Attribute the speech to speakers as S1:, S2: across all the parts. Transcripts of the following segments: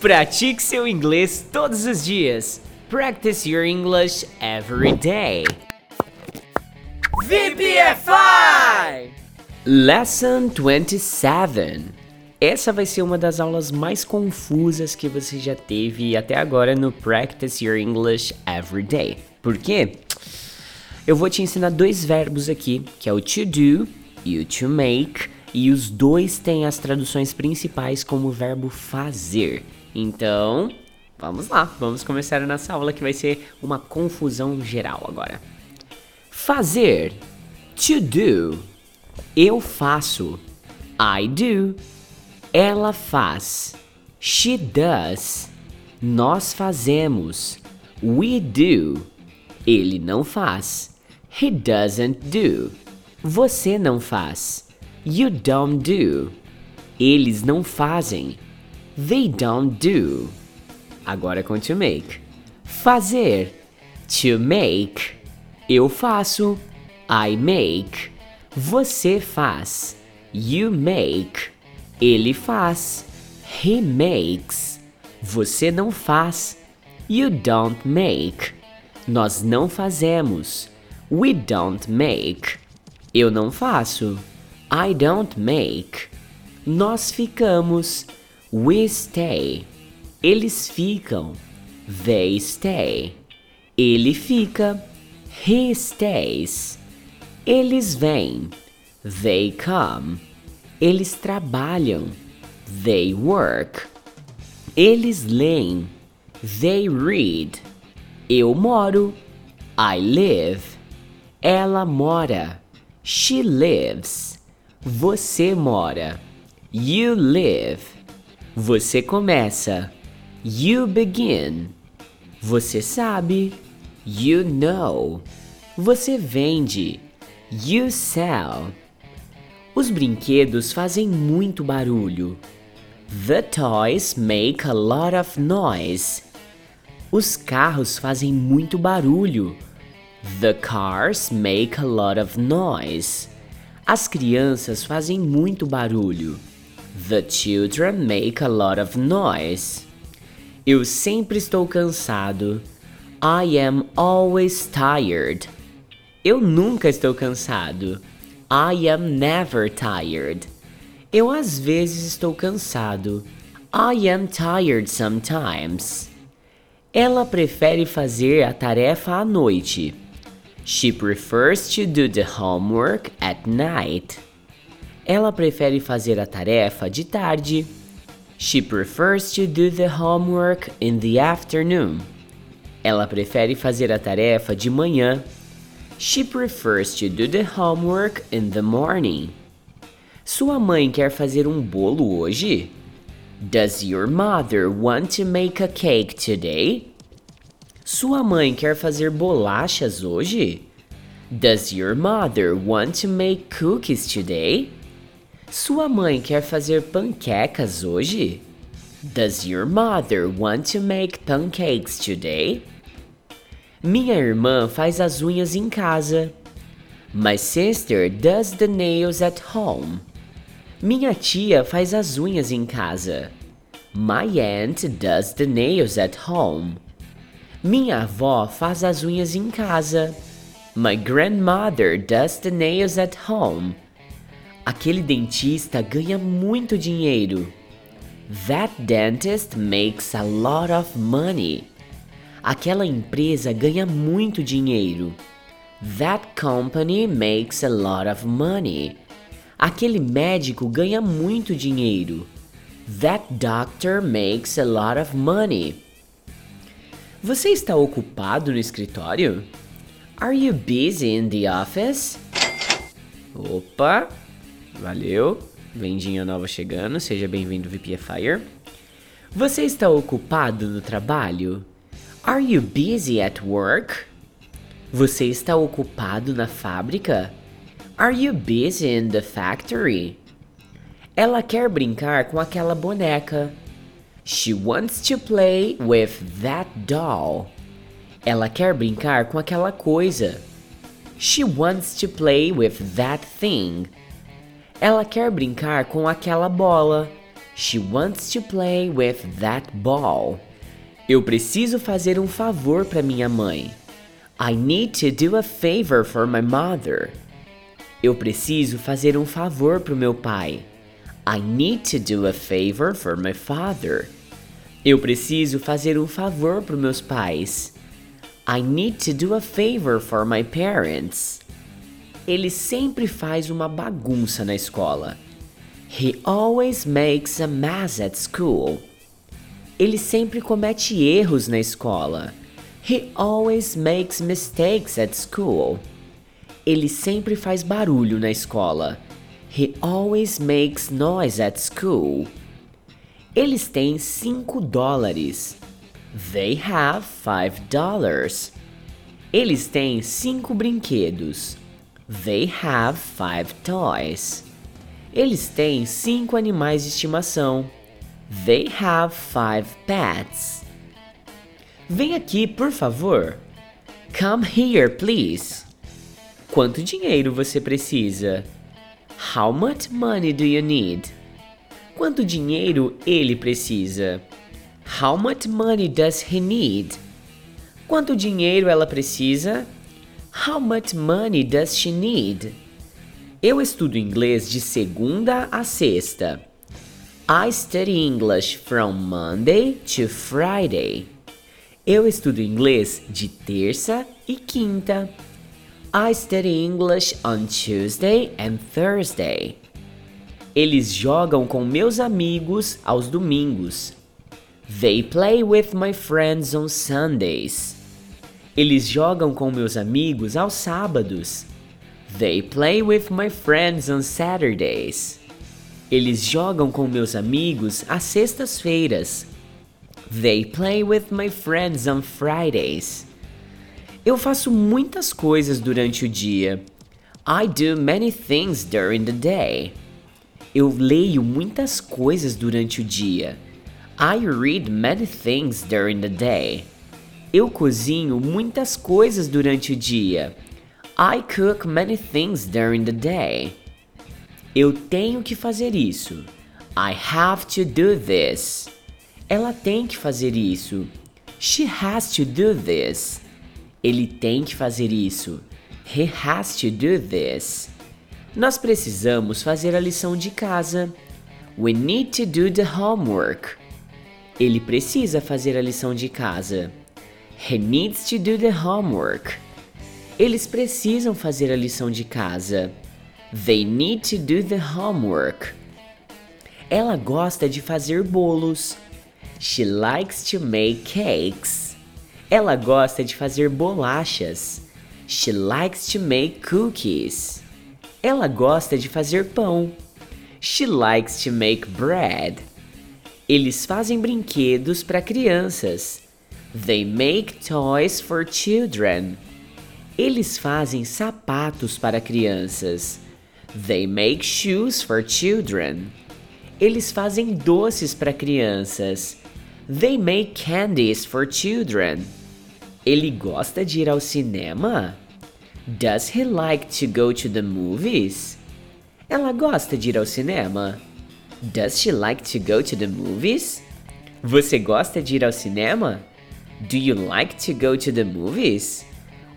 S1: Pratique seu inglês todos os dias. Practice your English every day.
S2: VPFI!
S1: Lesson 27. Essa vai ser uma das aulas mais confusas que você já teve até agora no Practice Your English Every Day. Por quê? Eu vou te ensinar dois verbos aqui, que é o to do e o to make, e os dois têm as traduções principais como verbo fazer. Então, vamos lá, vamos começar a nossa aula que vai ser uma confusão geral agora. Fazer, to do. Eu faço, I do. Ela faz, she does. Nós fazemos, we do. Ele não faz, he doesn't do. Você não faz, you don't do. Eles não fazem, they don't do. Agora com to make. Fazer, to make. Eu faço, I make. Você faz, you make. Ele faz, he makes. Você não faz, you don't make. Nós não fazemos, we don't make. Eu não faço, I don't make. Nós ficamos, we stay. Eles ficam, they stay. Ele fica, he stays. Eles vêm, they come. Eles trabalham, they work. Eles leem, they read. Eu moro, I live. Ela mora, she lives. Você mora, you live. Você começa, you begin. Você sabe, you know. Você vende, you sell. Os brinquedos fazem muito barulho. The toys make a lot of noise. Os carros fazem muito barulho. The cars make a lot of noise. As crianças fazem muito barulho. The children make a lot of noise. Eu sempre estou cansado. I am always tired. Eu nunca estou cansado. I am never tired. Eu às vezes estou cansado. I am tired sometimes. Ela prefere fazer a tarefa à noite. She prefers to do the homework at night. Ela prefere fazer a tarefa de tarde. She prefers to do the homework in the afternoon. Ela prefere fazer a tarefa de manhã. She prefers to do the homework in the morning. Sua mãe quer fazer um bolo hoje? Does your mother want to make a cake today? Sua mãe quer fazer bolachas hoje? Does your mother want to make cookies today? Sua mãe quer fazer panquecas hoje? Does your mother want to make pancakes today? Minha irmã faz as unhas em casa. My sister does the nails at home. Minha tia faz as unhas em casa. My aunt does the nails at home. Minha avó faz as unhas em casa. My grandmother does the nails at home. Aquele dentista ganha muito dinheiro. That dentist makes a lot of money. Aquela empresa ganha muito dinheiro. That company makes a lot of money. Aquele médico ganha muito dinheiro. That doctor makes a lot of money. Você está ocupado no escritório? Are you busy in the office? Opa, valeu. Vendinha nova chegando, seja bem-vindo VPFire. Você está ocupado no trabalho? Are you busy at work? Você está ocupado na fábrica? Are you busy in the factory? Ela quer brincar com aquela boneca. She wants to play with that doll. Ela quer brincar com aquela coisa. She wants to play with that thing. Ela quer brincar com aquela bola. She wants to play with that ball. Eu preciso fazer um favor para minha mãe. I need to do a favor for my mother. Eu preciso fazer um favor para o meu pai. I need to do a favor for my father. Eu preciso fazer um favor para meus pais. I need to do a favor for my parents. Ele sempre faz uma bagunça na escola. He always makes a mess at school. Ele sempre comete erros na escola. He always makes mistakes at school. Ele sempre faz barulho na escola. He always makes noise at school. Eles têm 5 dólares. They have 5 dollars. Eles têm cinco brinquedos. They have five toys. Eles têm cinco animais de estimação. They have five pets. Vem aqui, por favor. Come here, please. Quanto dinheiro você precisa? How much money do you need? Quanto dinheiro ele precisa? How much money does he need? Quanto dinheiro ela precisa? How much money does she need? Eu estudo inglês de segunda a sexta. I study English from Monday to Friday. Eu estudo inglês de terça e quinta. I study English on Tuesday and Thursday. Eles jogam com meus amigos aos domingos. They play with my friends on Sundays. Eles jogam com meus amigos aos sábados. They play with my friends on Saturdays. Eles jogam com meus amigos às sextas-feiras. They play with my friends on Fridays. Eu faço muitas coisas durante o dia. I do many things during the day. Eu leio muitas coisas durante o dia. I read many things during the day. Eu cozinho muitas coisas durante o dia. I cook many things during the day. Eu tenho que fazer isso. I have to do this. Ela tem que fazer isso. She has to do this. Ele tem que fazer isso. He has to do this. Nós precisamos fazer a lição de casa. We need to do the homework. Ele precisa fazer a lição de casa. He needs to do the homework. Eles precisam fazer a lição de casa. They need to do the homework. Ela gosta de fazer bolos. She likes to make cakes. Ela gosta de fazer bolachas. She likes to make cookies. Ela gosta de fazer pão. She likes to make bread. Eles fazem brinquedos para crianças. They make toys for children. Eles fazem sapatos para crianças. They make shoes for children. Eles fazem doces para crianças. They make candies for children. Ele gosta de ir ao cinema? Does he like to go to the movies? Ela gosta de ir ao cinema? Does she like to go to the movies? Você gosta de ir ao cinema? Do you like to go to the movies?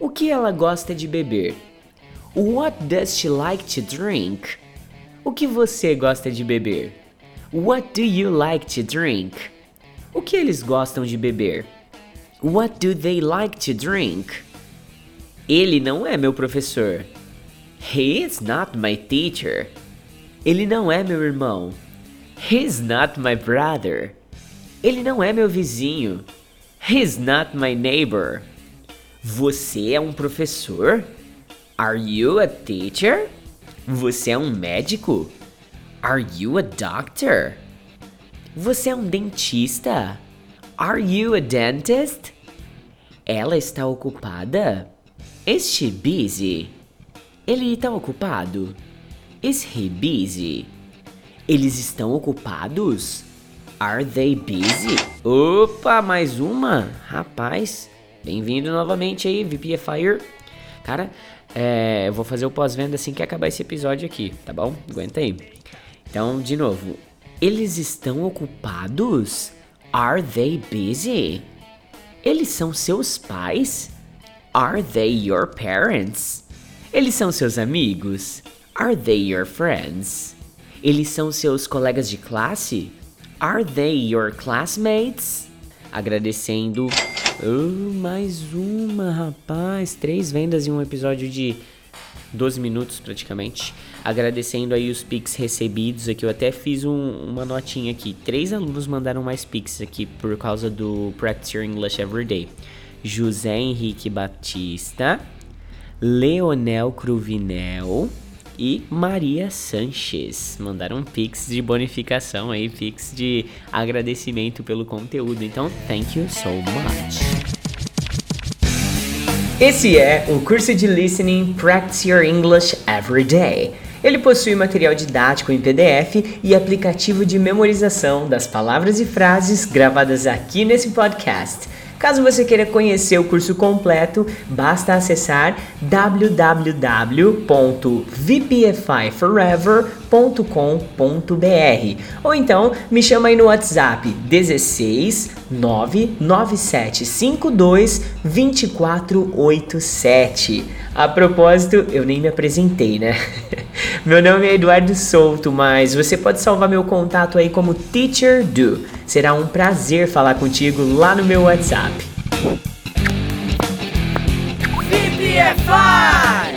S1: O que ela gosta de beber? What does she like to drink? O que você gosta de beber? What do you like to drink? O que eles gostam de beber? What do they like to drink? Ele não é meu professor. He is not my teacher. Ele não é meu irmão. He's not my brother. Ele não é meu vizinho. He's not my neighbor. Você é um professor? Are you a teacher? Você é um médico? Are you a doctor? Você é um dentista? Are you a dentist? Ela está ocupada? Is she busy? Ele está ocupado? Is he busy? Eles estão ocupados? Are they busy? Opa, mais uma? Rapaz, bem-vindo novamente aí, VPFire. Cara, é, eu vou fazer o pós-venda assim que acabar esse episódio aqui, tá bom? Aguenta aí. Então, de novo, Eles estão ocupados? Are they busy? Eles são seus pais? Are they your parents? Eles são seus amigos? Are they your friends? Eles são seus colegas de classe? Are they your classmates? Agradecendo. Oh, mais uma, rapaz. Três vendas em um episódio de 12 minutos praticamente. Agradecendo aí os pics recebidos aqui. Eu até fiz um, uma notinha aqui. Três alunos mandaram mais pics aqui por causa do Practice Your English Everyday. José Henrique Batista, Leonel Cruvinel e Maria Sanches. Mandaram um pix de bonificação aí, pix de agradecimento pelo conteúdo. Então, thank you so much. Esse é o curso de Listening Practice Your English Every Day. Ele possui material didático em PDF e aplicativo de memorização das palavras e frases gravadas aqui nesse podcast. Caso você queira conhecer o curso completo, basta acessar www.vpfiforever.com.br ou então me chama aí no WhatsApp 16 99752 2487. A propósito, eu nem me apresentei, né? meu nome é Eduardo Souto, mas você pode salvar meu contato aí como Teacher Do. Será um prazer falar contigo lá no meu WhatsApp.
S2: VPFI!